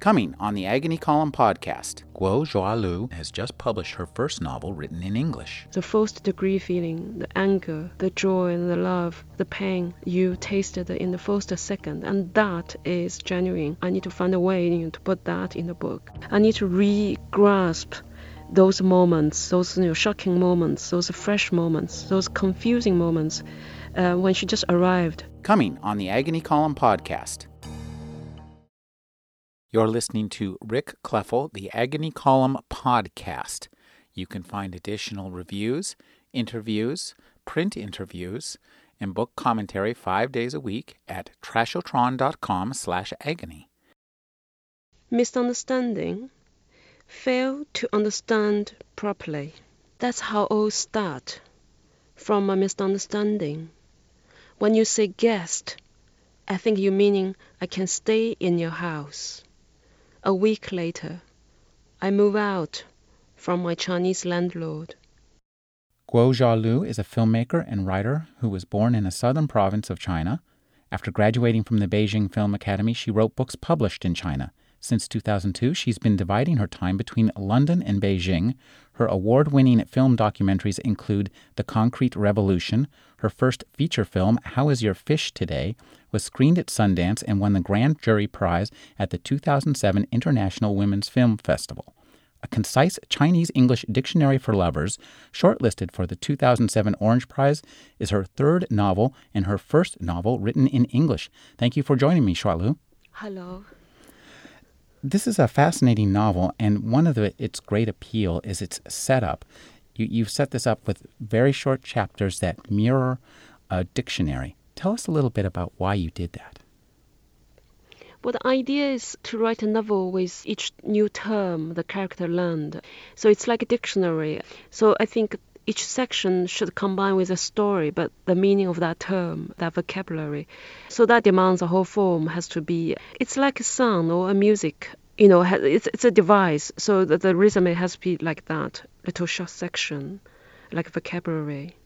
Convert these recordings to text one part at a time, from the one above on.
Coming on the Agony Column podcast, Guo Xiaolu has just published her first novel written in English. The first degree feeling, the anger, the joy, and the love, the pain you tasted in the first second, and that is genuine. I need to find a way you know, to put that in the book. I need to re-grasp those moments, those you know, shocking moments, those fresh moments, those confusing moments uh, when she just arrived. Coming on the Agony Column podcast. You're listening to Rick Kleffel, the Agony Column podcast. You can find additional reviews, interviews, print interviews, and book commentary five days a week at trashotron.com slash agony. Misunderstanding. Fail to understand properly. That's how all start. From a misunderstanding. When you say guest, I think you meaning I can stay in your house. A week later, I move out from my Chinese landlord. Guo Xiaolu is a filmmaker and writer who was born in a southern province of China. After graduating from the Beijing Film Academy, she wrote books published in China. Since 2002, she's been dividing her time between London and Beijing. Her award winning film documentaries include The Concrete Revolution. Her first feature film, How Is Your Fish Today, was screened at Sundance and won the Grand Jury Prize at the 2007 International Women's Film Festival. A concise Chinese English dictionary for lovers, shortlisted for the 2007 Orange Prize, is her third novel and her first novel written in English. Thank you for joining me, Xiaolu. Hello. This is a fascinating novel, and one of the, its great appeal is its setup. You, you've set this up with very short chapters that mirror a dictionary. Tell us a little bit about why you did that. Well, the idea is to write a novel with each new term the character learned. So it's like a dictionary. So I think each section should combine with a story, but the meaning of that term, that vocabulary. So that demands the whole form has to be, it's like a song or a music. You know, it's, it's a device. So the, the rhythm it has to be like that, little short section, like vocabulary.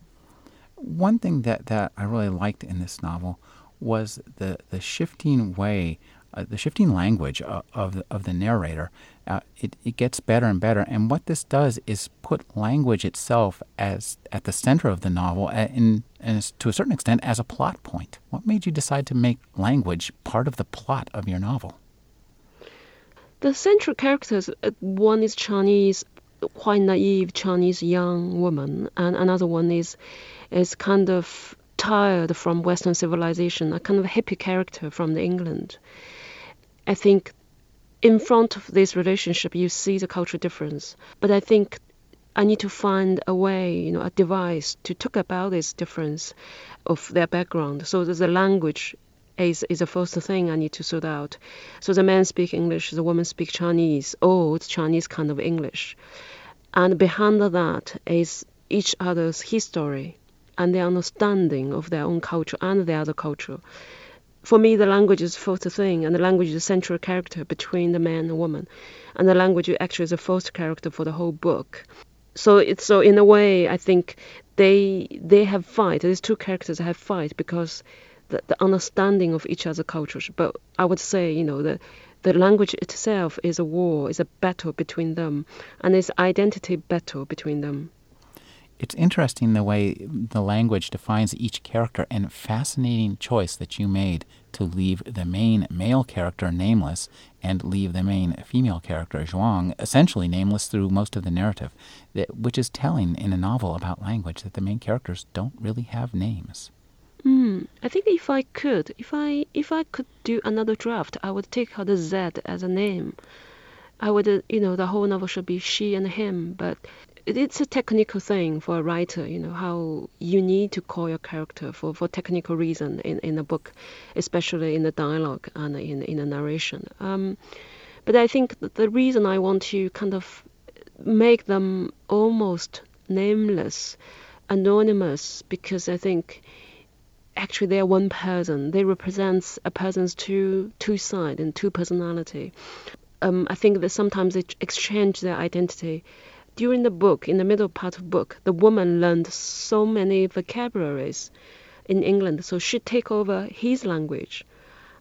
One thing that, that I really liked in this novel was the, the shifting way uh, the shifting language of, of, the, of the narrator, uh, it, it gets better and better. And what this does is put language itself as at the center of the novel, in, and to a certain extent, as a plot point. What made you decide to make language part of the plot of your novel? The central characters, uh, one is Chinese, quite naive Chinese young woman, and another one is is kind of tired from Western civilization, a kind of hippie character from England. I think in front of this relationship, you see the cultural difference. But I think I need to find a way, you know, a device to talk about this difference of their background. So the language is, is the first thing I need to sort out. So the man speak English, the woman speak Chinese, oh, old Chinese kind of English. And behind that is each other's history and their understanding of their own culture and the other culture for me, the language is first thing, and the language is the central character between the man and woman, and the language actually is the first character for the whole book. So it's so in a way, I think they they have fight. These two characters have fight because the, the understanding of each other's cultures. But I would say, you know, the the language itself is a war, is a battle between them, and it's identity battle between them it's interesting the way the language defines each character and fascinating choice that you made to leave the main male character nameless and leave the main female character Zhuang essentially nameless through most of the narrative, which is telling in a novel about language that the main characters don't really have names. Mm, I think if I could, if I if I could do another draft, I would take out the Z as a name. I would, uh, you know, the whole novel should be she and him, but it's a technical thing for a writer, you know, how you need to call your character for, for technical reason in, in a book, especially in the dialogue and in, in the narration. Um, but I think the reason I want to kind of make them almost nameless, anonymous, because I think actually they are one person. They represent a person's two two side and two personality. Um, I think that sometimes they exchange their identity during the book, in the middle part of book, the woman learned so many vocabularies in England, so she take over his language.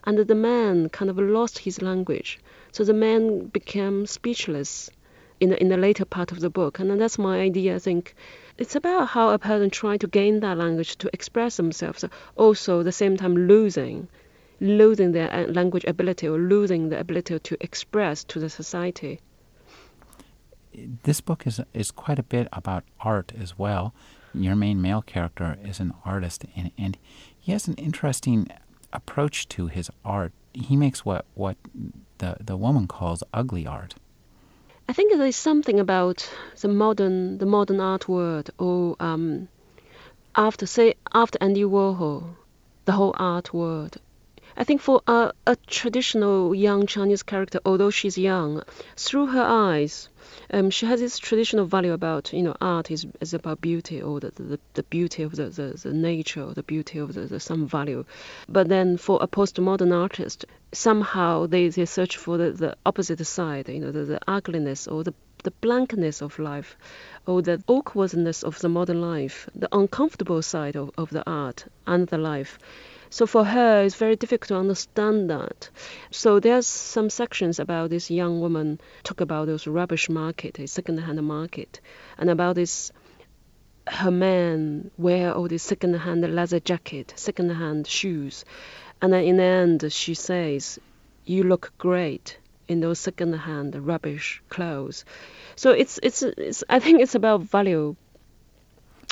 and the man kind of lost his language. So the man became speechless in the, in the later part of the book, and that's my idea. I think it's about how a person trying to gain that language to express themselves, also at the same time losing, losing their uh, language ability or losing the ability to express to the society. This book is is quite a bit about art as well. Your main male character is an artist, and, and he has an interesting approach to his art. He makes what what the the woman calls ugly art. I think there is something about the modern the modern art world, or um, after say after Andy Warhol, the whole art world. I think for a, a traditional young Chinese character, although she's young, through her eyes, um, she has this traditional value about you know art is, is about beauty or the, the, the beauty of the, the, the nature or the beauty of the, the some value. But then for a postmodern artist somehow they, they search for the, the opposite side you know the, the ugliness or the the blankness of life or the awkwardness of the modern life the uncomfortable side of, of the art and the life so for her, it's very difficult to understand that. So there's some sections about this young woman talk about those rubbish market, a second-hand market, and about this her man wear all these second-hand leather jacket, second-hand shoes, and then in the end she says, "You look great." in those second-hand rubbish clothes. So it's, it's it's I think it's about value.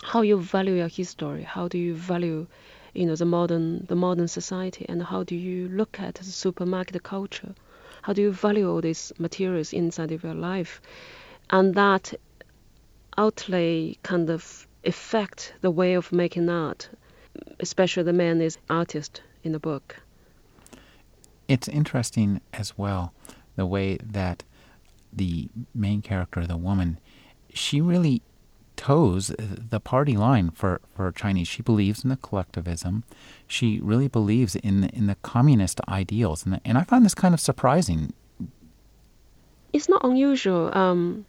How you value your history. How do you value you know the modern the modern society and how do you look at the supermarket culture? How do you value all these materials inside of your life? And that outlay kind of affect the way of making art especially the man is artist in the book. It's interesting as well the way that the main character the woman she really toes the party line for, for Chinese. She believes in the collectivism. She really believes in the, in the communist ideals, and, the, and I find this kind of surprising. It's not unusual. Um,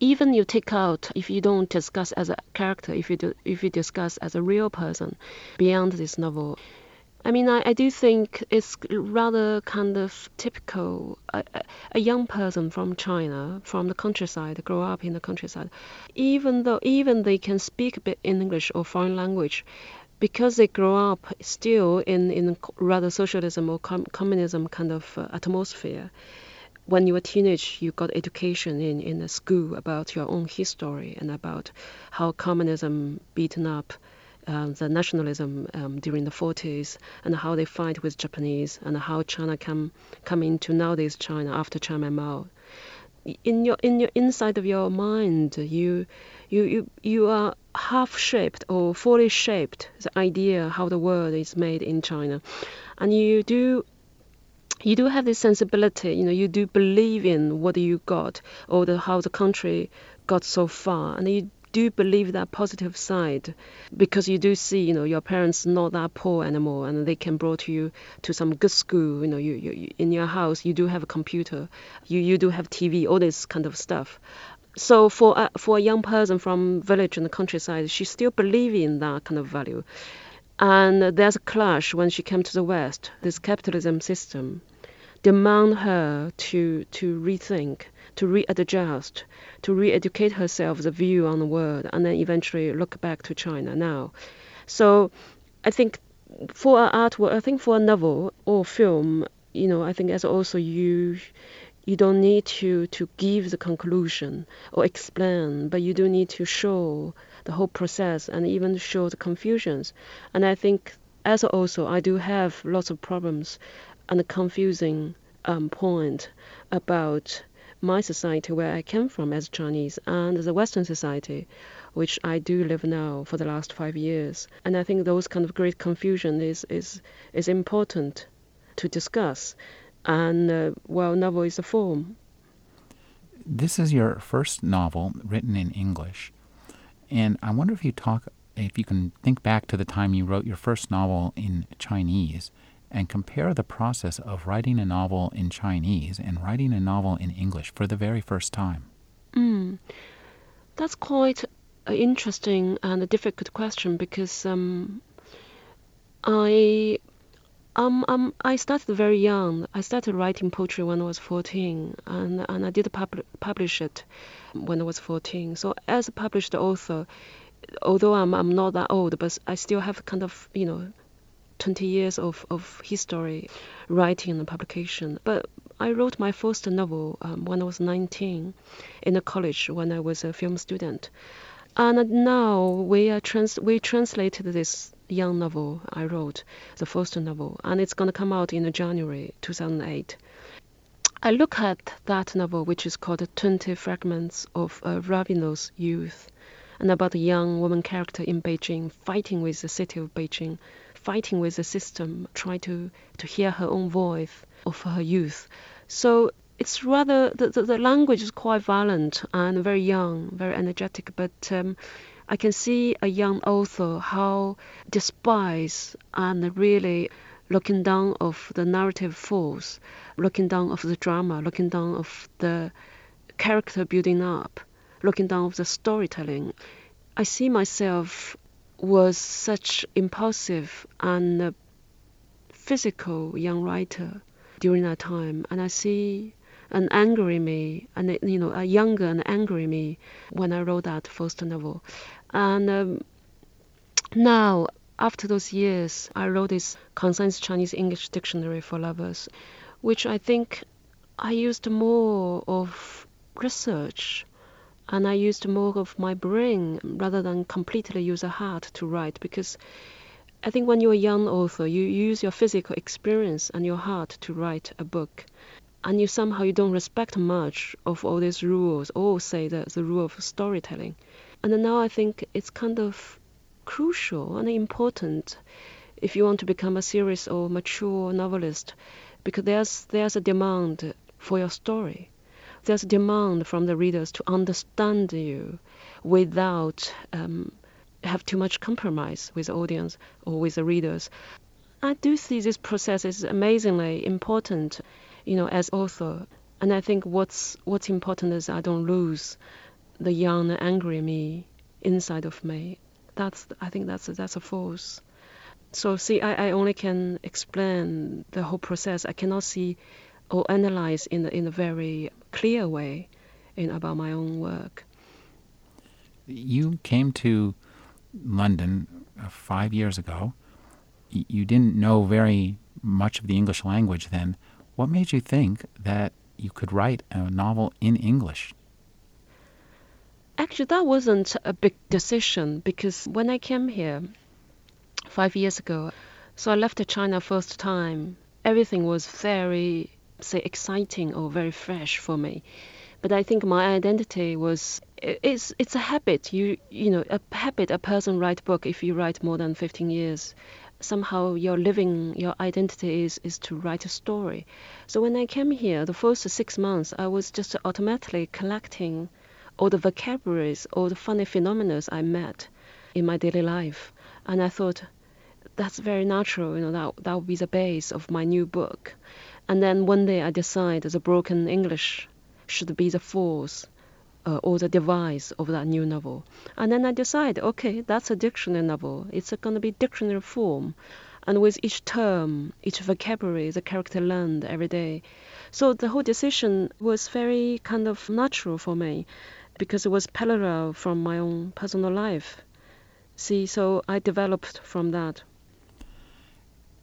even you take out if you don't discuss as a character, if you do, if you discuss as a real person, beyond this novel, I mean, I, I do think it's rather kind of typical. A, a young person from China, from the countryside, grow up in the countryside, even though even they can speak a bit in English or foreign language, because they grow up still in, in rather socialism or com- communism kind of uh, atmosphere. When you were teenage, you got education in, in a school about your own history and about how communism beaten up uh, the nationalism um, during the 40s and how they fight with Japanese and how China come come into nowadays China after Chairman Mao. In your in your inside of your mind, you you you, you are half shaped or fully shaped the idea how the world is made in China, and you do you do have this sensibility, you know, you do believe in what you got or the, how the country got so far, and you do believe that positive side because you do see you know your parents not that poor anymore and they can brought you to some good school you know you, you, in your house you do have a computer you, you do have tv all this kind of stuff. So for a, for a young person from village and the countryside she still believe in that kind of value. And there's a clash when she came to the west this capitalism system demand her to to rethink to readjust, to re-educate herself the view on the world, and then eventually look back to China now. So I think for an artwork, I think for a novel or film, you know, I think as also you you don't need to to give the conclusion or explain, but you do need to show the whole process and even show the confusions. And I think as also I do have lots of problems and a confusing um, point about my society where I came from as Chinese and the Western society, which I do live now for the last five years. And I think those kind of great confusion is is is important to discuss. And uh, well, novel is a form. This is your first novel written in English, and I wonder if you talk if you can think back to the time you wrote your first novel in Chinese and compare the process of writing a novel in Chinese and writing a novel in English for the very first time? Mm. That's quite an interesting and a difficult question because um, I Um, um, I started very young. I started writing poetry when I was 14, and, and I did pub- publish it when I was 14. So as a published author, although I'm, I'm not that old, but I still have kind of, you know, 20 years of, of history, writing and publication. But I wrote my first novel um, when I was 19 in a college when I was a film student. And now we are trans- we translated this young novel I wrote, the first novel, and it's going to come out in January 2008. I look at that novel, which is called 20 Fragments of a Ravenous Youth, and about a young woman character in Beijing fighting with the city of Beijing, fighting with the system, trying to, to hear her own voice of her youth. So it's rather, the, the, the language is quite violent and very young, very energetic, but um, I can see a young author how despise and really looking down of the narrative force, looking down of the drama, looking down of the character building up, looking down of the storytelling. I see myself was such impulsive and physical young writer during that time, and I see an angry me, and you know, a younger and angry me when I wrote that first novel, and um, now after those years, I wrote this concise Chinese English dictionary for lovers, which I think I used more of research and I used more of my brain rather than completely use a heart to write because I think when you're a young author, you use your physical experience and your heart to write a book. And you somehow you don't respect much of all these rules, or say the, the rule of storytelling. And now I think it's kind of crucial and important if you want to become a serious or mature novelist because there's there's a demand for your story there's demand from the readers to understand you without um, have too much compromise with the audience or with the readers i do see this process is amazingly important you know as author and i think what's what's important is i don't lose the young angry me inside of me that's I think that's a, that's a force. So see, I, I only can explain the whole process. I cannot see or analyze in in a very clear way in about my own work. You came to London uh, five years ago. You didn't know very much of the English language then. What made you think that you could write a novel in English? Actually, that wasn't a big decision because when I came here five years ago, so I left China first time, everything was very, say, exciting or very fresh for me. But I think my identity was it's it's a habit. You you know a habit. A person write book if you write more than 15 years. Somehow your living your identity is is to write a story. So when I came here, the first six months, I was just automatically collecting all the vocabularies, all the funny phenomena I met in my daily life. And I thought, that's very natural, you know, that, that would be the base of my new book. And then one day I decided the broken English should be the force uh, or the device of that new novel. And then I decided, okay, that's a dictionary novel. It's going to be dictionary form. And with each term, each vocabulary, the character learned every day. So the whole decision was very kind of natural for me because it was parallel from my own personal life. See, so I developed from that.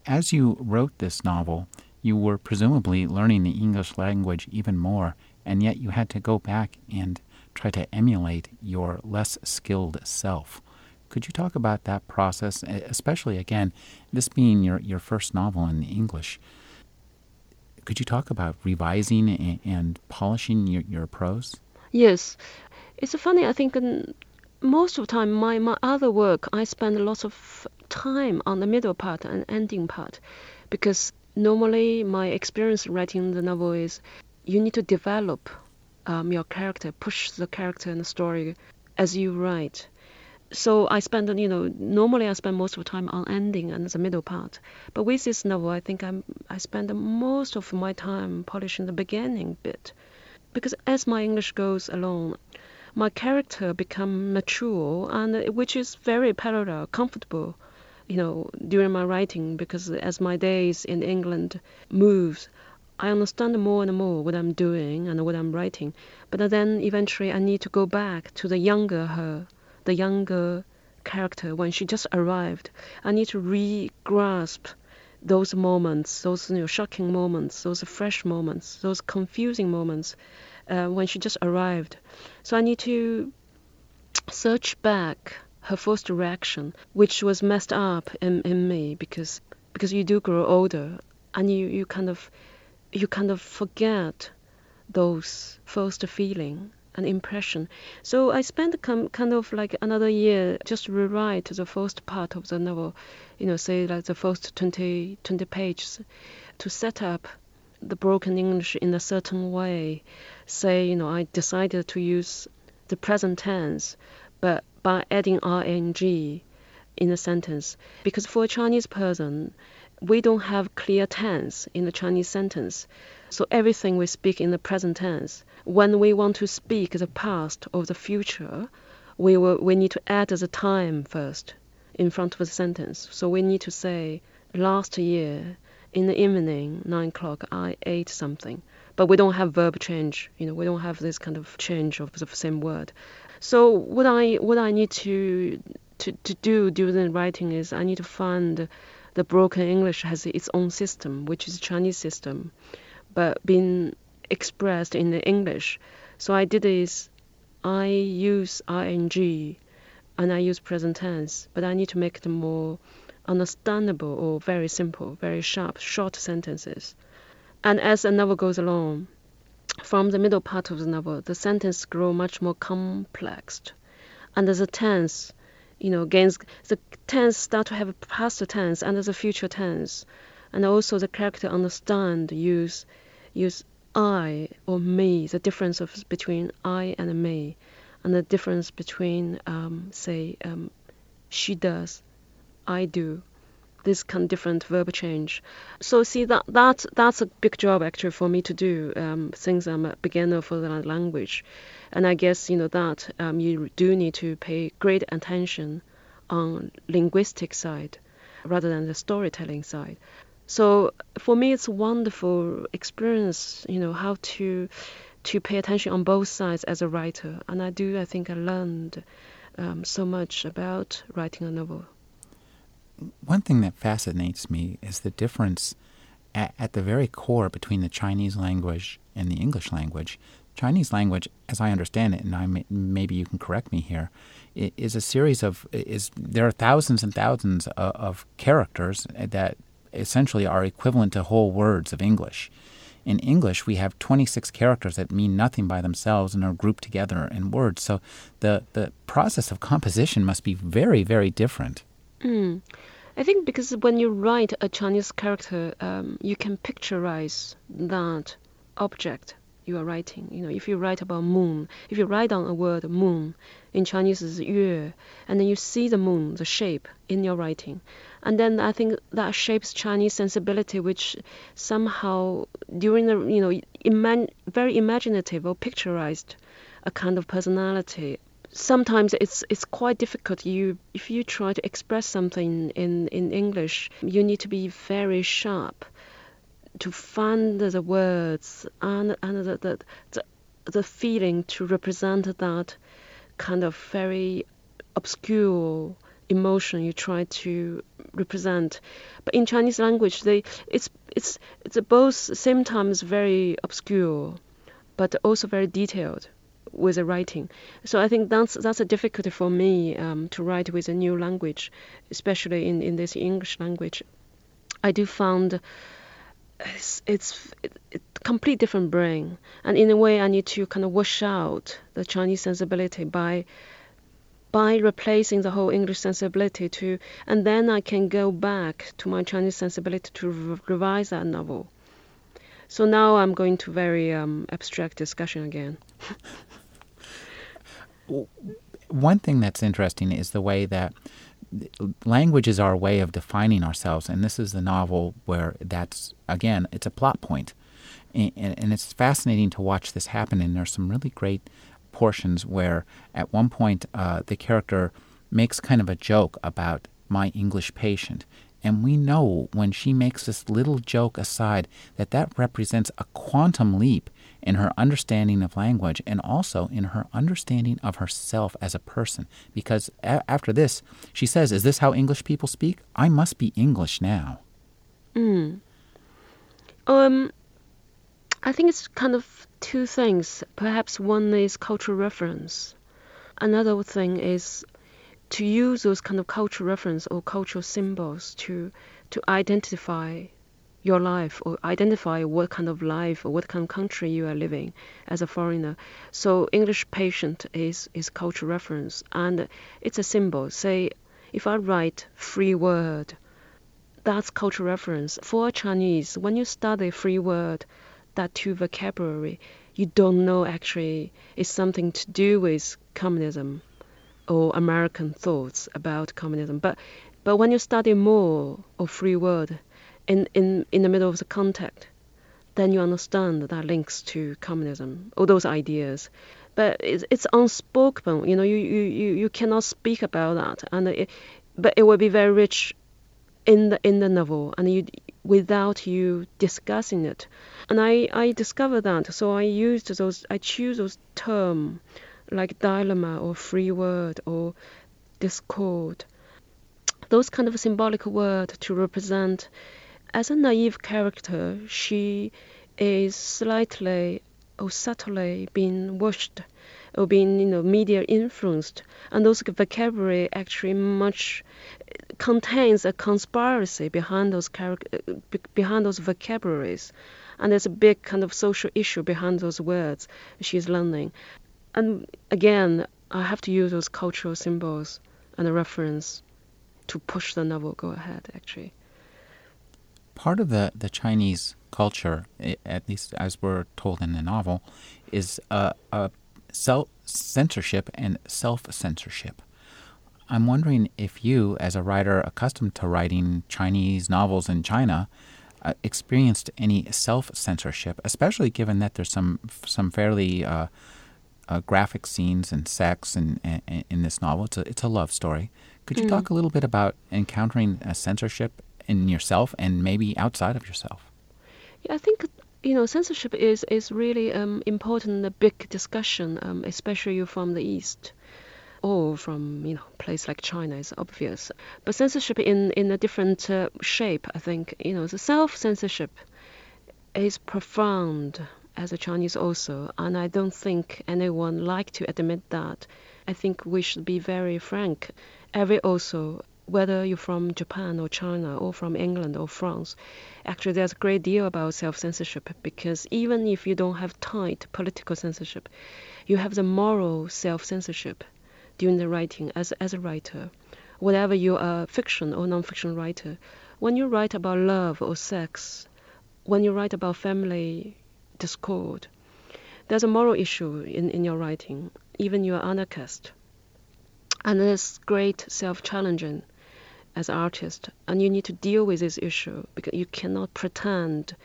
As you wrote this novel, you were presumably learning the English language even more, and yet you had to go back and try to emulate your less skilled self. Could you talk about that process, especially again, this being your, your first novel in English? Could you talk about revising and, and polishing your, your prose? Yes, it's funny. I think most of the time, my, my other work, I spend lots of time on the middle part and ending part, because normally my experience writing the novel is you need to develop um, your character, push the character and the story as you write. So I spend, you know, normally I spend most of the time on ending and the middle part. But with this novel, I think I'm, I spend most of my time polishing the beginning bit, because as my English goes along, my character become mature and which is very parallel, comfortable you know, during my writing because as my days in England moves, I understand more and more what I'm doing and what I'm writing. But then eventually I need to go back to the younger her, the younger character when she just arrived. I need to re-grasp those moments, those you know, shocking moments, those fresh moments, those confusing moments uh, when she just arrived. So I need to search back her first reaction, which was messed up in, in me because because you do grow older and you, you kind of you kind of forget those first feeling and impression. So I spent kind of like another year just rewrite the first part of the novel, you know, say like the first 20, 20 pages to set up the broken English in a certain way. Say, you know, I decided to use the present tense, but by adding ing in a sentence. Because for a Chinese person, we don't have clear tense in the Chinese sentence. So everything we speak in the present tense. When we want to speak the past or the future, we will, we need to add the time first in front of the sentence. So we need to say last year in the evening, nine o'clock, I ate something. But we don't have verb change. You know, we don't have this kind of change of the same word. So what I what I need to to, to do during writing is I need to find the broken English has its own system, which is Chinese system, but being expressed in the English. So I did is I use ing and I use present tense, but I need to make them more understandable or very simple, very sharp, short sentences. And as the novel goes along, from the middle part of the novel, the sentence grow much more complex, and the tense you know, gains the tense start to have a past tense and the future tense, and also the character understand use use I or me, the difference of between I and me, and the difference between um, say um, she does, I do, this kind of different verb change. So see that that that's a big job actually for me to do um, since I'm a beginner for the language, and I guess you know that um, you do need to pay great attention on linguistic side rather than the storytelling side. So for me, it's a wonderful experience, you know, how to to pay attention on both sides as a writer, and I do. I think I learned um, so much about writing a novel one thing that fascinates me is the difference at, at, the very core between the Chinese language and the English language. Chinese language, as I understand it, and I may, maybe you can correct me here, is a series of is there are thousands and thousands of, of characters that essentially are equivalent to whole words of English. In English, we have 26 characters that mean nothing by themselves and are grouped together in words. So the, the process of composition must be very, very different. Mm. I think because when you write a Chinese character, um, you can picturize that object you are writing. You know, if you write about moon, if you write down a word moon, in Chinese is yue, and then you see the moon, the shape in your writing, and then I think that shapes Chinese sensibility, which somehow during the you know very imaginative or picturized a kind of personality sometimes it's it's quite difficult. You if you try to express something in in English, you need to be very sharp to find the words and and the the, the, the feeling to represent that kind of very obscure emotion you try to represent. But in Chinese language, they it's it's it's both same times very obscure, but also very detailed with the writing. So I think that's that's a difficulty for me um, to write with a new language, especially in, in this English language. I do find it's it's it, complete different brain, and in a way I need to kind of wash out the Chinese sensibility by by replacing the whole English sensibility to, and then I can go back to my Chinese sensibility to re- revise that novel. So now I'm going to very um, abstract discussion again. One thing that's interesting is the way that language is our way of defining ourselves, and this is the novel where that's again it's a plot point, and, and it's fascinating to watch this happen. And there's some really great portions where at one point uh, the character makes kind of a joke about my English patient. And we know when she makes this little joke aside that that represents a quantum leap in her understanding of language and also in her understanding of herself as a person. Because a- after this, she says, Is this how English people speak? I must be English now. Mm. Um, I think it's kind of two things. Perhaps one is cultural reference. Another thing is to use those kind of cultural reference or cultural symbols to to identify your life or identify what kind of life or what kind of country you are living as a foreigner. So English patient is is cultural reference and it's a symbol. Say if I write free word, that's cultural reference. For Chinese, when you study free word, that two vocabulary, you don't know actually it's something to do with communism or American thoughts about communism. But but when you study more of free word in, in, in the middle of the context, then you understand that that links to communism, all those ideas. But it's, it's unspoken, you know, you, you, you, you cannot speak about that. And it, but it will be very rich in the in the novel and you without you discussing it. And I, I discovered that so I used those I choose those terms like dilemma or free word or discord. Those kind of symbolic word to represent as a naive character she is slightly or subtly being watched or being you know media influenced. And those vocabulary actually much uh, contains a conspiracy behind those character uh, behind those vocabularies. And there's a big kind of social issue behind those words she's learning. And again i have to use those cultural symbols and a reference to push the novel go ahead actually part of the, the Chinese culture, at least as we're told in the novel, is a, a self censorship and self censorship. I'm wondering if you, as a writer accustomed to writing Chinese novels in China, uh, experienced any self censorship, especially given that there's some some fairly uh, uh, graphic scenes and sex in, in, in this novel. It's a it's a love story. Could you mm. talk a little bit about encountering a censorship in yourself and maybe outside of yourself? Yeah, I think you know censorship is is really um, important, a big discussion, um, especially from the East or from you know place like China is obvious. But censorship in in a different uh, shape, I think you know the self censorship is profound as a Chinese also, and I don't think anyone like to admit that. I think we should be very frank. Every also whether you're from Japan or China or from England or France, actually there's a great deal about self-censorship because even if you don't have tight political censorship, you have the moral self-censorship during the writing as, as a writer. Whatever you are fiction or non-fiction writer, when you write about love or sex, when you write about family discord, there's a moral issue in, in your writing, even you're anarchist. And it's great self-challenging as artist, and you need to deal with this issue because you cannot pretend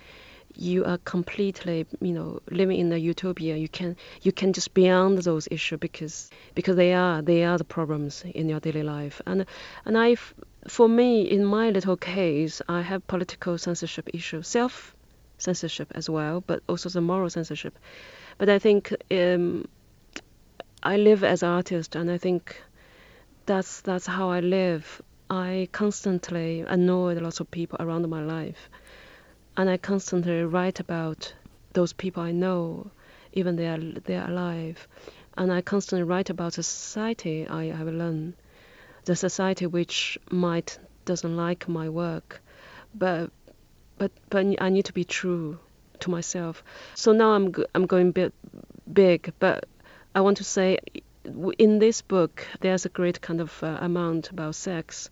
you are completely, you know, living in a utopia. You can you can just beyond those issues because because they are they are the problems in your daily life. And and I, for me, in my little case, I have political censorship issue, self censorship as well, but also the moral censorship. But I think um, I live as artist, and I think that's that's how I live. I constantly annoyed lots of people around my life. And I constantly write about those people I know, even they are they are alive. And I constantly write about the society I have learned, the society which might doesn't like my work, but but but I need to be true to myself. So now I'm I'm going big, but I want to say in this book, there's a great kind of uh, amount about sex,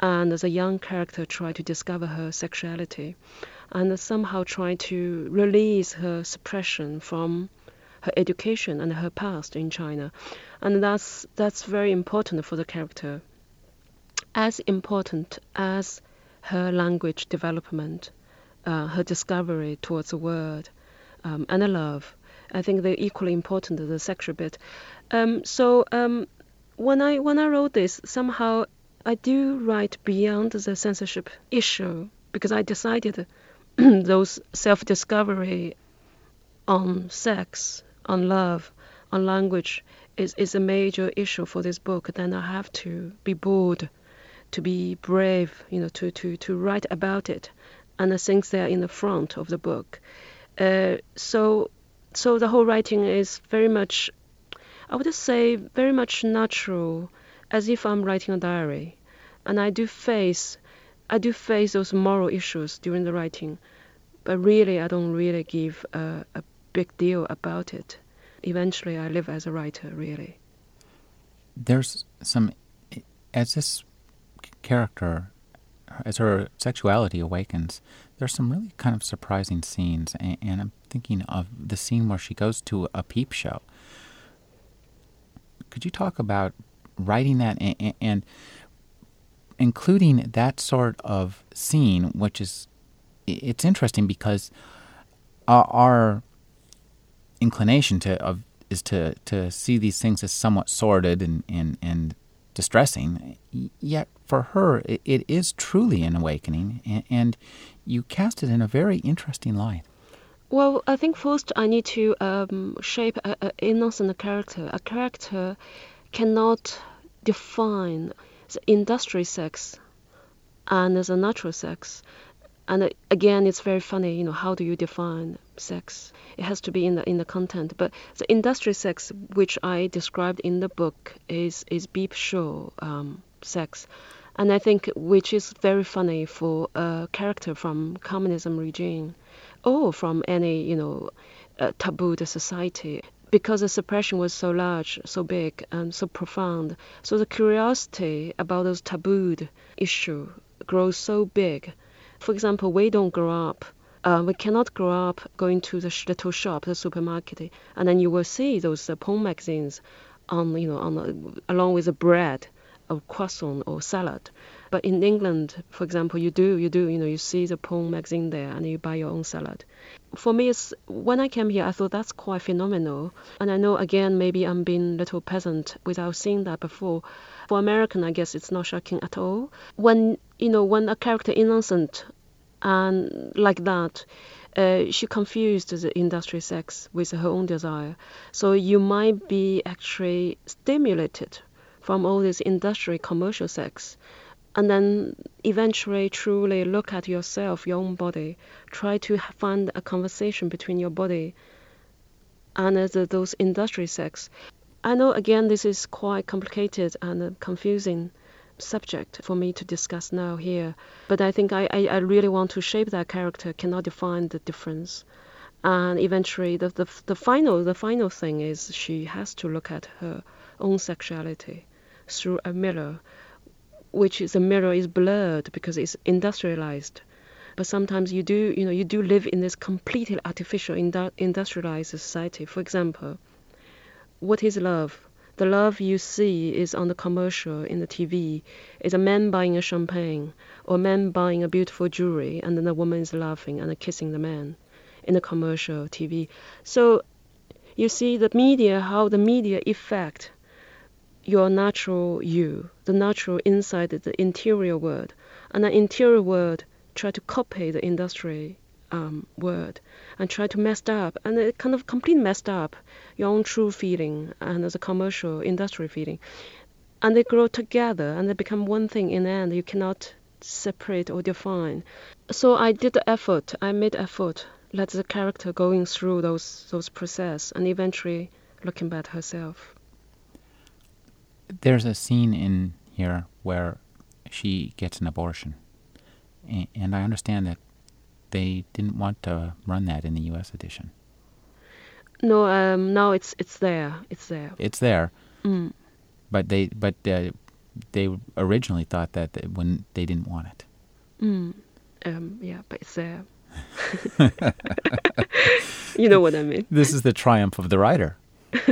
and the young character try to discover her sexuality, and somehow try to release her suppression from her education and her past in China, and that's that's very important for the character, as important as her language development, uh, her discovery towards the world, um, and the love. I think they're equally important, the sexual bit. Um, so um, when I when I wrote this, somehow I do write beyond the censorship issue because I decided those self discovery on sex, on love, on language is, is a major issue for this book, then I have to be bold, to be brave, you know, to, to, to write about it. And the things there in the front of the book. Uh, so, so the whole writing is very much, I would say, very much natural, as if I'm writing a diary. And I do face, I do face those moral issues during the writing, but really I don't really give a, a big deal about it. Eventually, I live as a writer, really. There's some, as this character, as her sexuality awakens, there's some really kind of surprising scenes. And, and I'm thinking of the scene where she goes to a peep show. Could you talk about writing that and, and including that sort of scene, which is it's interesting because our, inclination to of is to to see these things as somewhat sordid and and, and distressing. Yet for her, it, it is truly an awakening, and, and, you cast it in a very interesting light. Well, I think first I need to um, shape an innocent character. A character cannot define the industry sex and the natural sex. And again it's very funny you know how do you define sex? It has to be in the in the content. But the industry sex which i described in the book is is beep show um, sex. And i think which is very funny for a character from communism regime or from any you know uh, tabooed society because the suppression was so large, so big, and so profound. So the curiosity about those tabooed issue grows so big for example, we don't grow up. Uh, we cannot grow up going to the little shop, the supermarket, and then you will see those uh, porn magazines on, you know, on uh, along with the bread, or croissant or salad. But in England, for example, you do, you do, you know, you see the porn magazine there, and you buy your own salad. For me, it's, when I came here, I thought that's quite phenomenal. And I know, again, maybe I'm being a little peasant without seeing that before. For American, I guess it's not shocking at all. When you know, when a character innocent and like that, uh, she confused the industry sex with her own desire. So you might be actually stimulated from all this industry commercial sex, and then eventually truly look at yourself, your own body, try to find a conversation between your body and uh, those industry sex. I know again this is quite complicated and confusing subject for me to discuss now here, but I think I, I, I really want to shape that character, cannot define the difference. And eventually the, the, the final the final thing is she has to look at her own sexuality through a mirror, which is a mirror is blurred because it's industrialized. But sometimes you do, you know, you do live in this completely artificial industrialized society. For example, what is love? The love you see is on the commercial in the TV. Is a man buying a champagne or a man buying a beautiful jewelry, and then the woman is laughing and kissing the man in the commercial TV. So you see the media, how the media affect your natural you, the natural inside the interior world, and the interior world try to copy the industry um, and try to mess up. And it kind of completely messed up your own true feeling and the commercial industry feeling. And they grow together and they become one thing in the end. You cannot separate or define. So i did the effort. I made effort. Let the character going through those those process and eventually looking back herself there's a scene in here where she gets an abortion and i understand that they didn't want to run that in the U.S. edition. No, um, now it's it's there. It's there. It's there. Mm. But they but uh, they originally thought that they, when they didn't want it. Mm. Um, yeah, but it's there. you know what I mean. This is the triumph of the writer.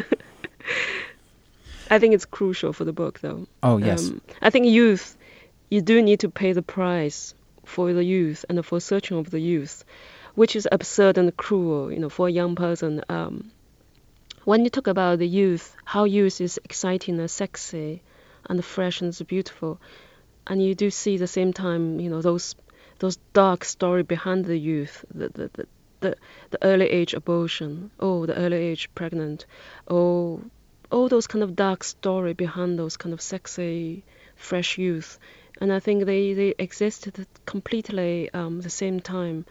I think it's crucial for the book, though. Oh yes. Um, I think youth, you do need to pay the price for the youth and for searching of the youth, which is absurd and cruel, you know, for a young person. Um, when you talk about the youth, how youth is exciting and sexy and fresh and beautiful, and you do see the same time, you know, those those dark story behind the youth, the the, the, the, the early age abortion, oh, the early age pregnant, oh, all those kind of dark story behind those kind of sexy, fresh youth, and I think they they existed completely um, the same time.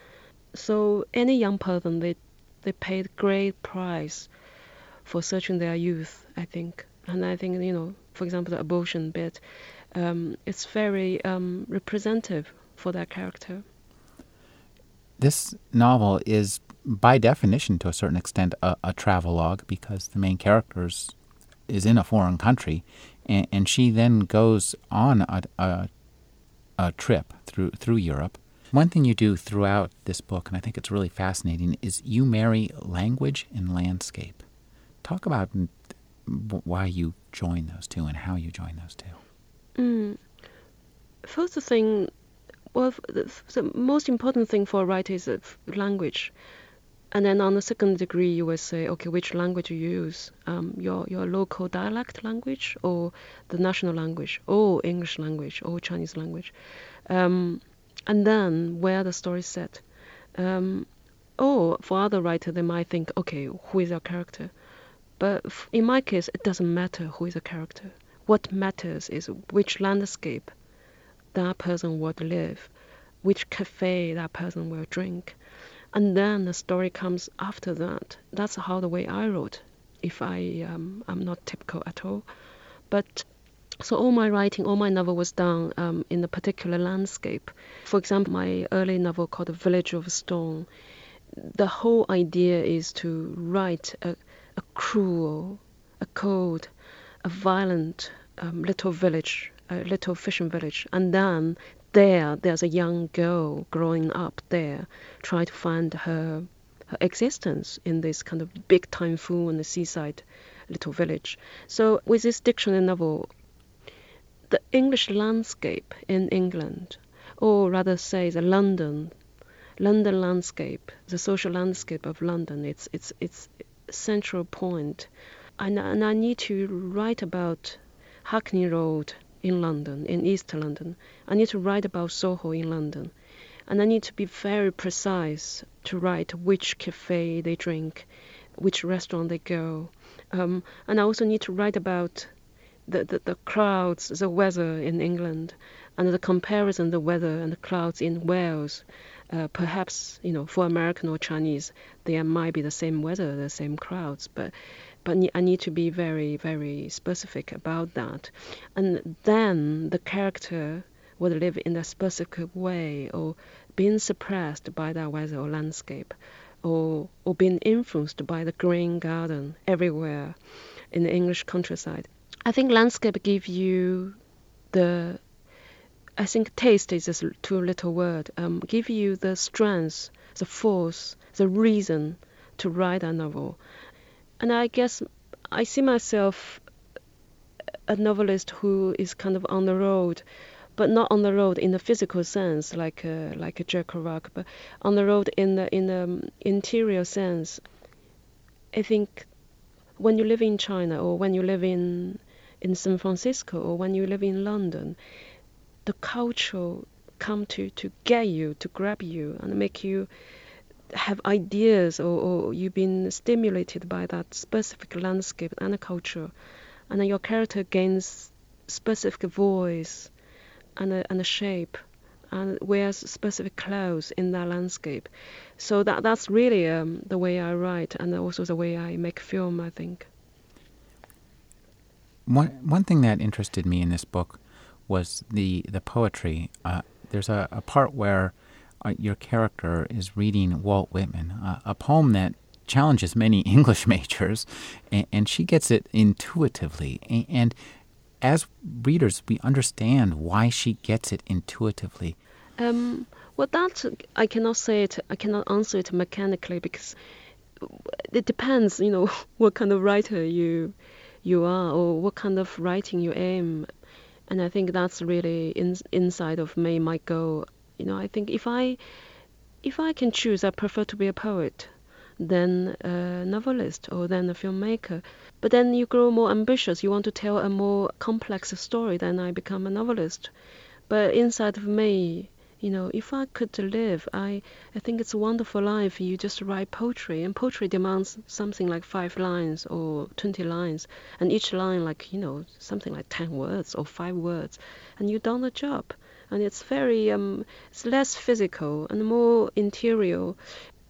So any young person, they they paid great price for searching their youth, I think, and I think you know, for example, the abortion bit, um, it's very um, representative for that character. This novel is, by definition, to a certain extent, a, a travelogue because the main character is in a foreign country, and, and she then goes on a, a, a trip through through Europe. One thing you do throughout this book, and I think it's really fascinating, is you marry language and landscape. Talk about why you join those two and how you join those two. Mm. First thing, well, the, the, most important thing for a writer is language. And then on the second degree, you will say, okay, which language you use, um, your your local dialect language, or the national language, or English language, or Chinese language, um, and then where the story is set. Um, or for other writers, they might think, okay, who is our character? But in my case, it doesn't matter who is a character. What matters is which landscape that person would live, which cafe that person will drink. And then the story comes after that. That's how the way I wrote, if I um, I'm not typical at all. But so all my writing, all my novel was done um, in a particular landscape. For example, my early novel called The Village of Stone, the whole idea is to write a, a cruel, a cold, a violent um, little village, a little fishing village, and then there there's a young girl growing up there, trying to find her her existence in this kind of big typhoon in the seaside little village. So with this dictionary novel, the English landscape in England, or rather say the London London landscape, the social landscape of London, it's it's it's central point. And, and I need to write about Hackney Road in London, in East London. I need to write about Soho in London. And I need to be very precise to write which cafe they drink, which restaurant they go. Um, and I also need to write about the, the, the crowds, the weather in England, and the comparison the weather and the clouds in Wales. Uh, perhaps you know for American or Chinese there might be the same weather, the same crowds, but but I need to be very very specific about that, and then the character would live in a specific way or being suppressed by that weather or landscape, or or being influenced by the green garden everywhere in the English countryside. I think landscape give you the I think taste is a too little word. Um, give you the strength, the force, the reason to write a novel. And I guess I see myself a novelist who is kind of on the road, but not on the road in the physical sense, like like a Jack Kerouac, but on the road in the in the interior sense. I think when you live in China or when you live in in San Francisco or when you live in London, the culture come to, to get you, to grab you, and make you have ideas or, or you've been stimulated by that specific landscape and culture, and then your character gains specific voice and a, and a shape and wears specific clothes in that landscape. So that that's really um, the way I write and also the way I make film, I think. One one thing that interested me in this book was the the poetry. Uh, there's a, a, part where uh, your character is reading Walt Whitman, uh, a poem that challenges many English majors, and, and she gets it intuitively. And, and, as readers, we understand why she gets it intuitively. Um, well, that I cannot say it. I cannot answer it mechanically because it depends. You know what kind of writer you you are or what kind of writing you aim and I think that's really in, inside of me my goal. You know, I think if I if I can choose, I prefer to be a poet than a novelist or than a filmmaker. But then you grow more ambitious. You want to tell a more complex story. Then I become a novelist. But inside of me, you know, if I could live, I, I think it's a wonderful life. You just write poetry, and poetry demands something like five lines or 20 lines, and each line, like, you know, something like 10 words or five words, and you've done the job. And it's very, um, it's less physical and more interior.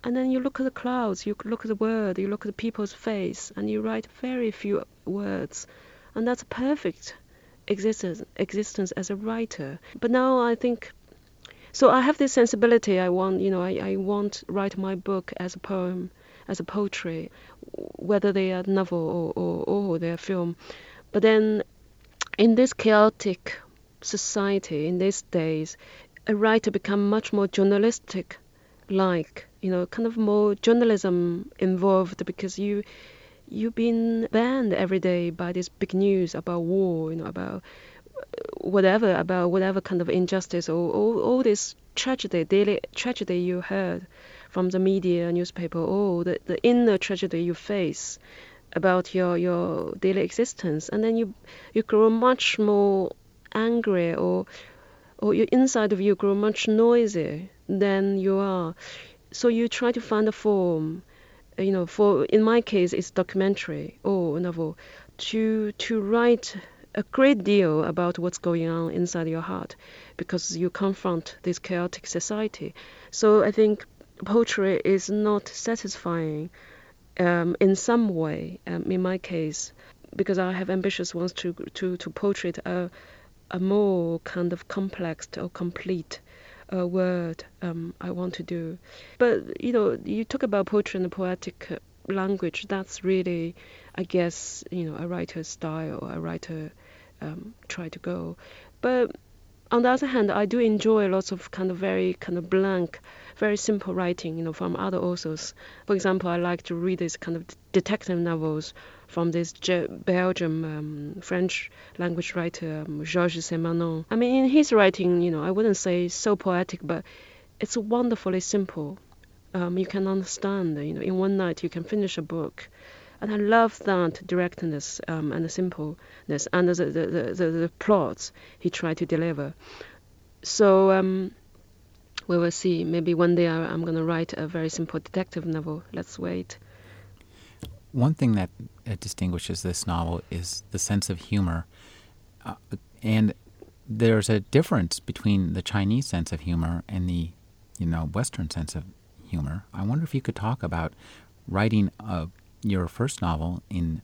And then you look at the clouds, you look at the world, you look at the people's face, and you write very few words. And that's a perfect existence, existence as a writer. But now I think so I have this sensibility. I want, you know, I, I want write my book as a poem, as a poetry, whether they are novel or, or, or they're film. But then, in this chaotic society, in these days, a writer become much more journalistic, like you know, kind of more journalism involved because you you've been banned every day by this big news about war, you know, about whatever about whatever kind of injustice or all, all this tragedy, daily tragedy you heard from the media, newspaper, or the, the inner tragedy you face about your, your daily existence, and then you you grow much more angry, or or your inside of you grow much noisier than you are. So you try to find a form, you know. For in my case, it's documentary or novel to to write a great deal about what's going on inside your heart because you confront this chaotic society. So I think poetry is not satisfying um, in some way, um, in my case, because I have ambitious ones to, to, to portray a, a more kind of complex or complete uh, word um, I want to do. But, you know, you talk about poetry and poetic language, that's really, I guess, you know, a writer's style, a writer um, try to go. But on the other hand, I do enjoy lots of kind of very kind of blank, very simple writing, you know, from other authors. For example, I like to read these kind of detective novels from this Belgium um, French language writer um, Georges Simenon. I mean, in his writing, you know, I wouldn't say so poetic, but it's wonderfully simple. Um, you can understand, you know, in one night you can finish a book and I love that directness um, and the simpleness and the, the, the, the, plots he tried to deliver. So um, we will see. Maybe one day I'm going to write a very simple detective novel. Let's wait. One thing that uh, distinguishes this novel is the sense of humor. Uh, and there's a difference between the Chinese sense of humor and the, you know, Western sense of humor. I wonder if you could talk about writing a your first novel in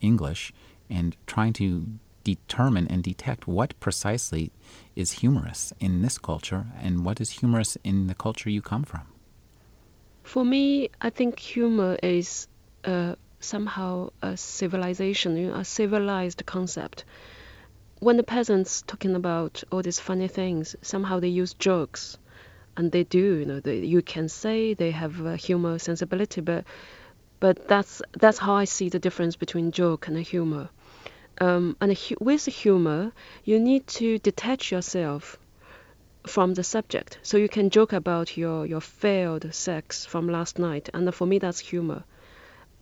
English and trying to determine and detect what precisely is humorous in this culture and what is humorous in the culture you come from. For me, I think humor is uh, somehow a civilization, a civilized concept. When the peasants talking about all these funny things, somehow they use jokes, and they do. You know, they, you can say they have a humor sensibility, but but that's that's how I see the difference between joke and humor. Um, and with humor, you need to detach yourself from the subject, so you can joke about your your failed sex from last night, and for me that's humor.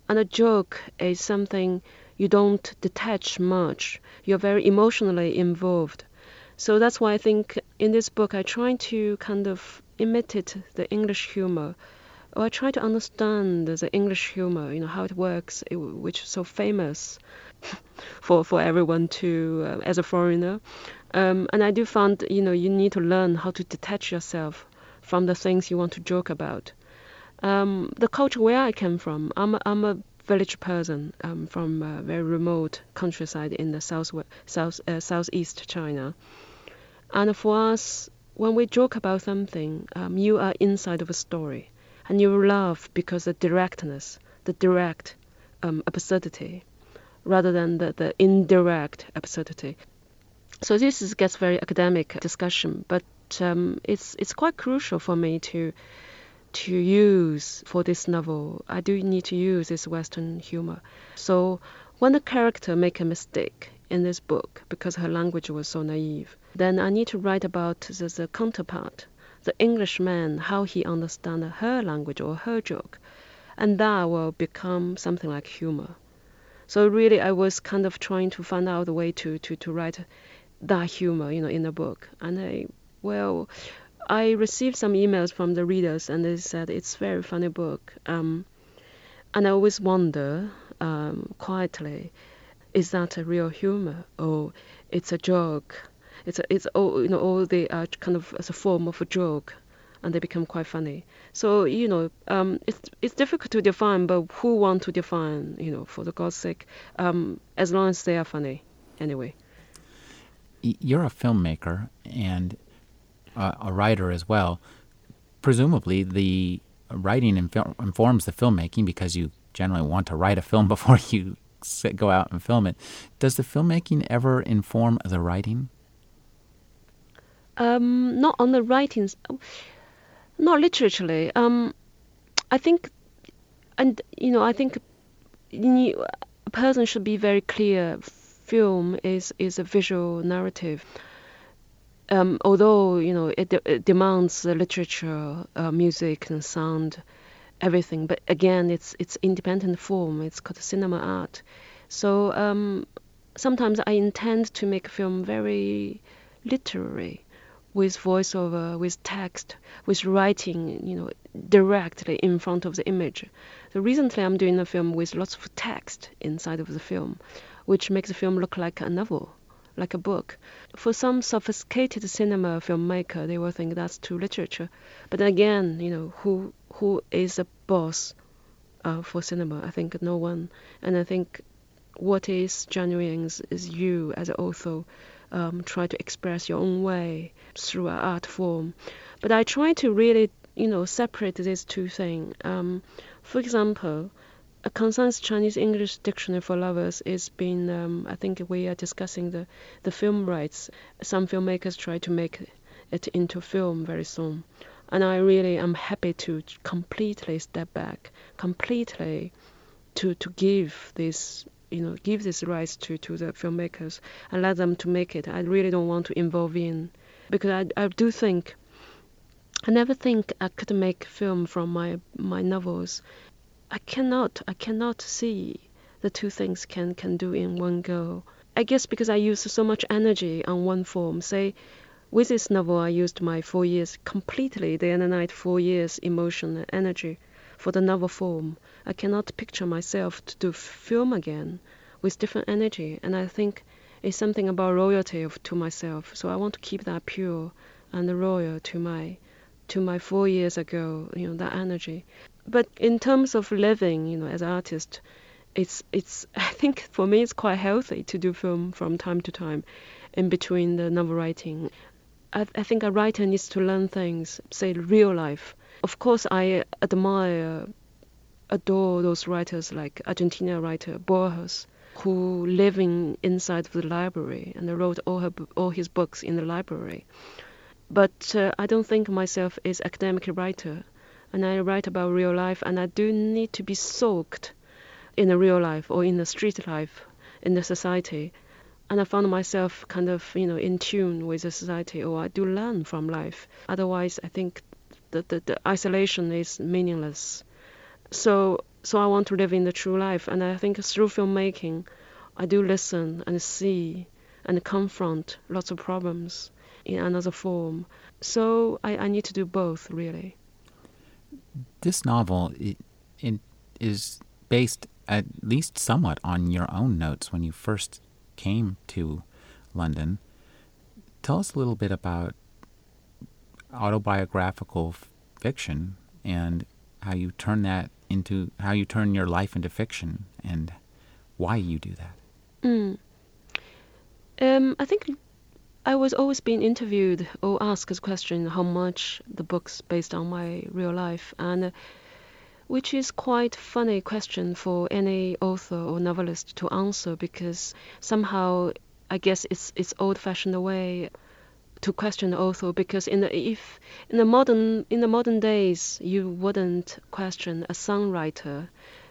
And a joke is something you don't detach much. You're very emotionally involved. So that's why I think in this book I try to kind of imitate the English humor or I try to understand the English humor, you know, how it works, which is so famous for for everyone to uh, as a foreigner. Um, and I do find, you know, you need to learn how to detach yourself from the things you want to joke about. Um, the culture where I came from, I'm a, I'm a village person um, from a very remote countryside in the south south uh, southeast China. And for us, when we joke about something, um, you are inside of a story and you laugh because the directness, the direct um, absurdity, rather than the, the indirect absurdity. So this is, gets very academic discussion, but um, it's it's quite crucial for me to to use for this novel. I do need to use this Western humor. So when the character make a mistake in this book because her language was so naive, then I need to write about the, the counterpart the Englishman how he understand her language or her joke, and that will become something like humor. So really, I was kind of trying to find out a way to to to write that humor, you know, in the book. And I, well, I received some emails from the readers, and they said it's a very funny book. Um, and I always wonder um, quietly, is that a real humor or it's a joke? It's a, it's all you know all they are kind of as a form of a joke, and they become quite funny. So you know um, it's it's difficult to define, but who want to define? You know, for the God's sake, um, as long as they are funny, anyway. You're a filmmaker and a writer as well. Presumably, the writing informs the filmmaking because you generally want to write a film before you go out and film it. Does the filmmaking ever inform the writing? Um, not on the writings, not literally. Um, I think, and you know, I think a person should be very clear. Film is is a visual narrative. Um, although you know it, it demands literature, uh, music, and sound, everything. But again, it's it's independent form. It's called cinema art. So um, sometimes I intend to make a film very literary, with voiceover, with text, with writing, you know, directly in front of the image. So recently, I'm doing a film with lots of text inside of the film, which makes the film look like a novel like a book. For some sophisticated cinema filmmaker, they will think that's too literature. But again, you know, who who is a boss uh, for cinema? I think no one. And I think what is genuine is, is you as an author um, try to express your own way through an art form. But I try to really, you know, separate these two things. Um, for example, a concise Chinese English Dictionary for Lovers is being, um, I think we are discussing the, the film rights. Some filmmakers try to make it into film very soon. And I really am happy to completely step back, completely to, to give this you know give this rights to, to the filmmakers and let them to make it. I really don't want to involve in because I, I do think I never think I could make film from my my novels I cannot I cannot see the two things can can do in one go. I guess because I use so much energy on one form. Say, with this novel, I used my four years completely, day and night, four years emotion and energy for the novel form. I cannot picture myself to do film again with different energy, and I think it's something about royalty of, to myself. So I want to keep that pure and royal to my to my four years ago, you know, that energy but in terms of living, you know, as an artist, it's it's I think for me it's quite healthy to do film from time to time, in between the novel writing. I, I think a writer needs to learn things, say real life. Of course, I admire, adore those writers like Argentina writer Borges, who living inside of the library and wrote all her all his books in the library. But uh, I don't think myself is academic writer and I write about real life, and I do need to be soaked in the real life or in the street life in the society. And I found myself kind of, you know, in tune with the society, or I do learn from life. Otherwise, I think that the, the isolation is meaningless. So, so I want to live in the true life, and I think through filmmaking, I do listen and see and confront lots of problems in another form. So I, I need to do both, really this novel it, it is based at least somewhat on your own notes when you first came to London. Tell us a little bit about autobiographical f- fiction and how you turn that into how you turn your life into fiction and why you do that. Mm. Um, I think I was always being interviewed or asked a question how much the book's based on my real life, and uh, which is quite funny question for any author or novelist to answer because somehow I guess it's it's old-fashioned way to question the because in the if in the modern in the modern days you wouldn't question a songwriter,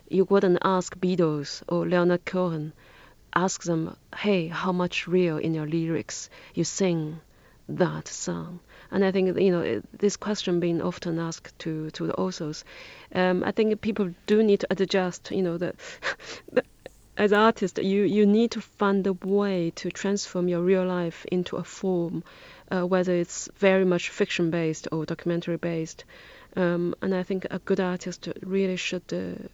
you wouldn't ask Beatles or Leonard Cohen ask them, hey, how much real in your lyrics you sing that song? And I think you know this question being often asked to to the authors. Um, I think people do need to adjust. You know the, the as artist, you, you need to find a way to transform your real life into a form, uh, whether it's very much fiction based or documentary based. Um, and I think a good artist really should. Uh,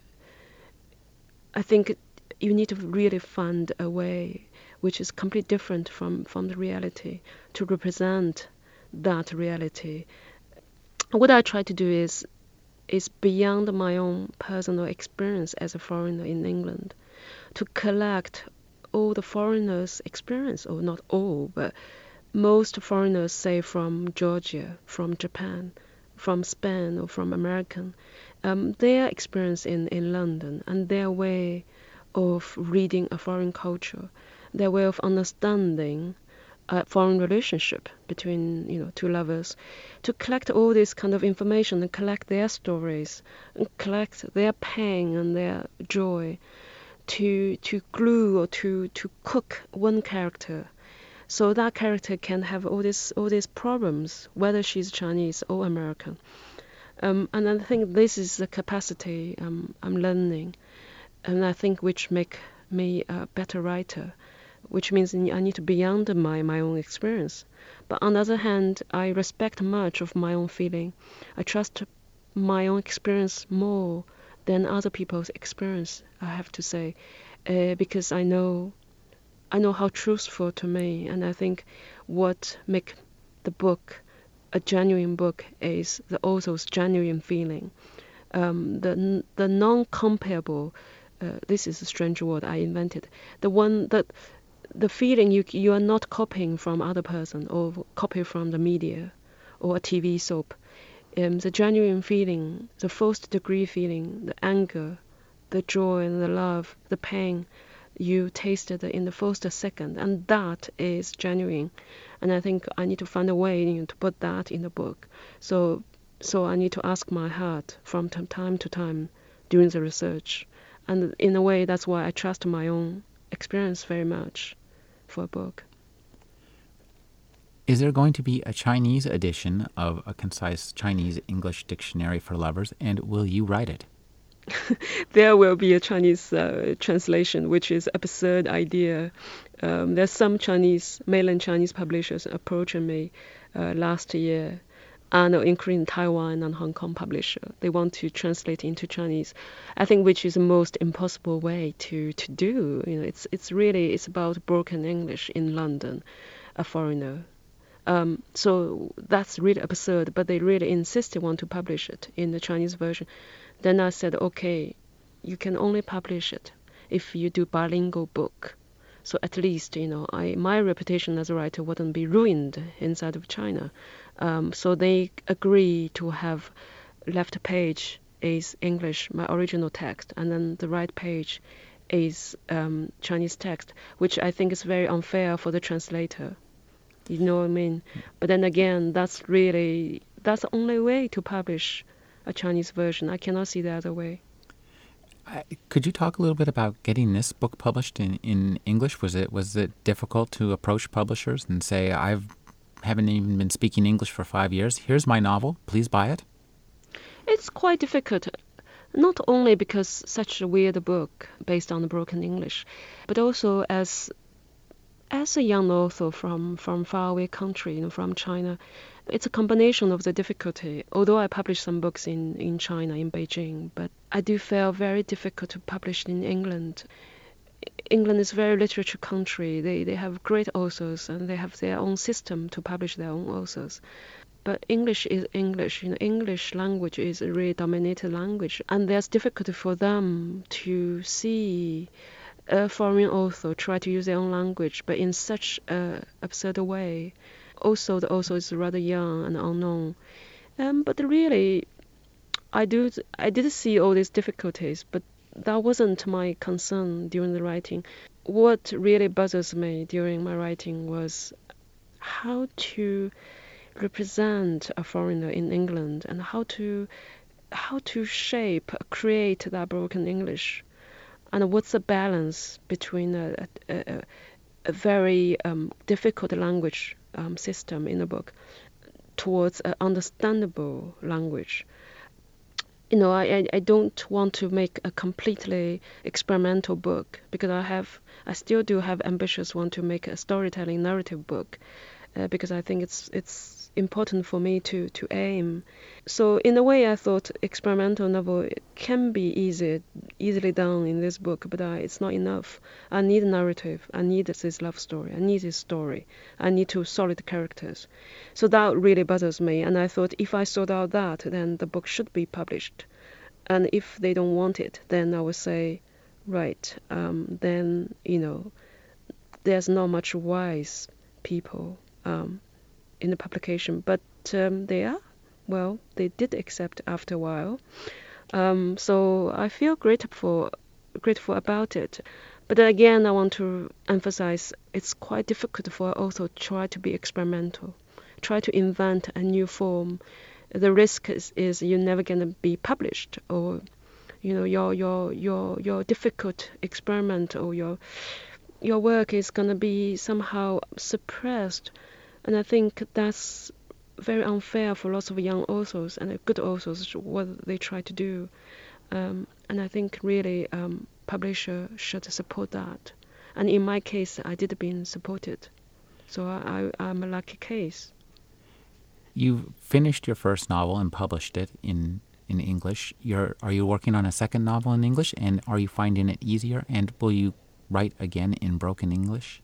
I think you need to really find a way which is completely different from, from the reality to represent that reality. What I try to do is is beyond my own personal experience as a foreigner in England to collect all the foreigners' experience, or not all, but most foreigners, say from Georgia, from Japan, from Spain, or from American, um, their experience in, in London and their way of reading a foreign culture, their way of understanding a foreign relationship between you know two lovers, to collect all this kind of information and collect their stories and collect their pain and their joy, to to glue or to to cook one character. So that character can have all these all these problems, whether she's Chinese or American. Um, and I think this is the capacity um, I'm learning, and I think which make me a better writer which means I need to be beyond my, my own experience. But on the other hand, I respect much of my own feeling. I trust my own experience more than other people's experience, I have to say, uh, because I know I know how truthful to me, and I think what make the book a genuine book is the author's genuine feeling, um, the the non-comparable. Uh, this is a strange word I invented. The one that the feeling you you are not copying from other person or copy from the media or a TV soap. Um, the genuine feeling, the first degree feeling, the anger, the joy and the love, the pain you tasted in the first second, and that is genuine. And I think I need to find a way you know, to put that in the book. So, so I need to ask my heart from time to time during the research, and in a way that's why I trust my own experience very much for a book. Is there going to be a Chinese edition of a concise Chinese English dictionary for lovers, and will you write it? there will be a Chinese uh, translation, which is absurd idea. Um, there's some Chinese, mainland Chinese publishers approaching me uh, last year and including Taiwan and Hong Kong publisher. They want to translate into Chinese. I think which is the most impossible way to, to do. You know, it's it's really it's about broken English in London, a foreigner. Um, so that's really absurd, but they really insisted want to publish it in the Chinese version. Then I said, okay, you can only publish it if you do bilingual book. So at least, you know, I my reputation as a writer wouldn't be ruined inside of China. Um, so they agree to have left page is English, my original text, and then the right page is um, Chinese text, which I think is very unfair for the translator. You know what I mean? But then again, that's really that's the only way to publish a Chinese version. I cannot see the other way. could you talk a little bit about getting this book published in, in English? Was it was it difficult to approach publishers and say I've haven't even been speaking English for five years. Here's my novel. Please buy it. It's quite difficult, not only because such a weird book based on broken English, but also as as a young author from from faraway country, you know, from China. It's a combination of the difficulty. Although I published some books in, in China, in Beijing, but I do feel very difficult to publish in England. England is a very literature country. They they have great authors and they have their own system to publish their own authors. But English is English. You know, English language is a really dominated language, and there's difficulty for them to see a foreign author try to use their own language, but in such a absurd way. Also, the author is rather young and unknown. Um, but really, I do I did see all these difficulties, but that wasn't my concern during the writing. What really bothers me during my writing was how to represent a foreigner in England and how to how to shape, create that broken English, and what's the balance between a, a, a very um, difficult language um, system in the book towards an understandable language? You know, I, I don't want to make a completely experimental book because I have, I still do have ambitious want to make a storytelling narrative book, uh, because I think it's it's important for me to, to aim. So in a way, I thought experimental novel can be easy, easily done in this book, but uh, it's not enough. I need a narrative. I need this love story. I need this story. I need two solid characters. So that really bothers me. And I thought if I sort out that, then the book should be published. And if they don't want it, then I would say, right, um, then, you know, there's not much wise people um, in the publication, but um, they are well, they did accept after a while. Um, so I feel grateful grateful about it. But again, I want to emphasize it's quite difficult for also try to be experimental, try to invent a new form. The risk is, is you're never gonna be published, or you know your your your your difficult experiment or your your work is gonna be somehow suppressed and I think that's very unfair for lots of young authors and good authors what they try to do. Um, and I think really um, publisher should support that. And in my case, I did been supported, so I, I'm a lucky case. You finished your first novel and published it in in English. You're are you working on a second novel in English, and are you finding it easier? And will you write again in broken English?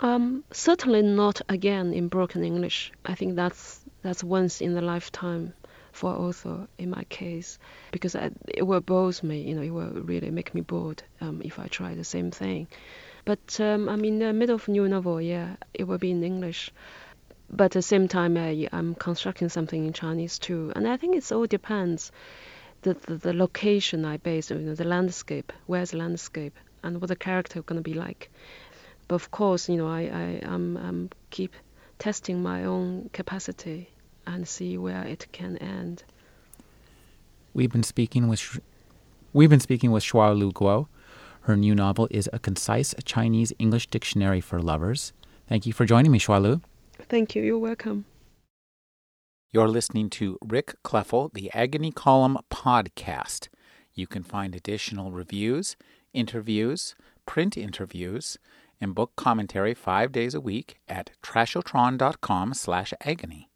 Um, certainly not again in broken English. I think that's that's once in a lifetime for author in my case because I, it will bore me. You know, it will really make me bored um, if I try the same thing. But um, I'm in the middle of new novel. Yeah, it will be in English. But at the same time, I, I'm constructing something in Chinese too, and I think it all depends. The, the, the location I base, you know, the landscape, where's the landscape, and what the character going to be like. But of course, you know, I, I I'm, I'm keep testing my own capacity and see where it can end. We've been speaking with we've been speaking with Xiaolu Guo. Her new novel is a concise Chinese English dictionary for lovers. Thank you for joining me, Xiaolu. Thank you. You're welcome. You're listening to Rick Kleffel, the Agony Column podcast. You can find additional reviews, interviews, print interviews, and book commentary five days a week at trashotron.com slash agony.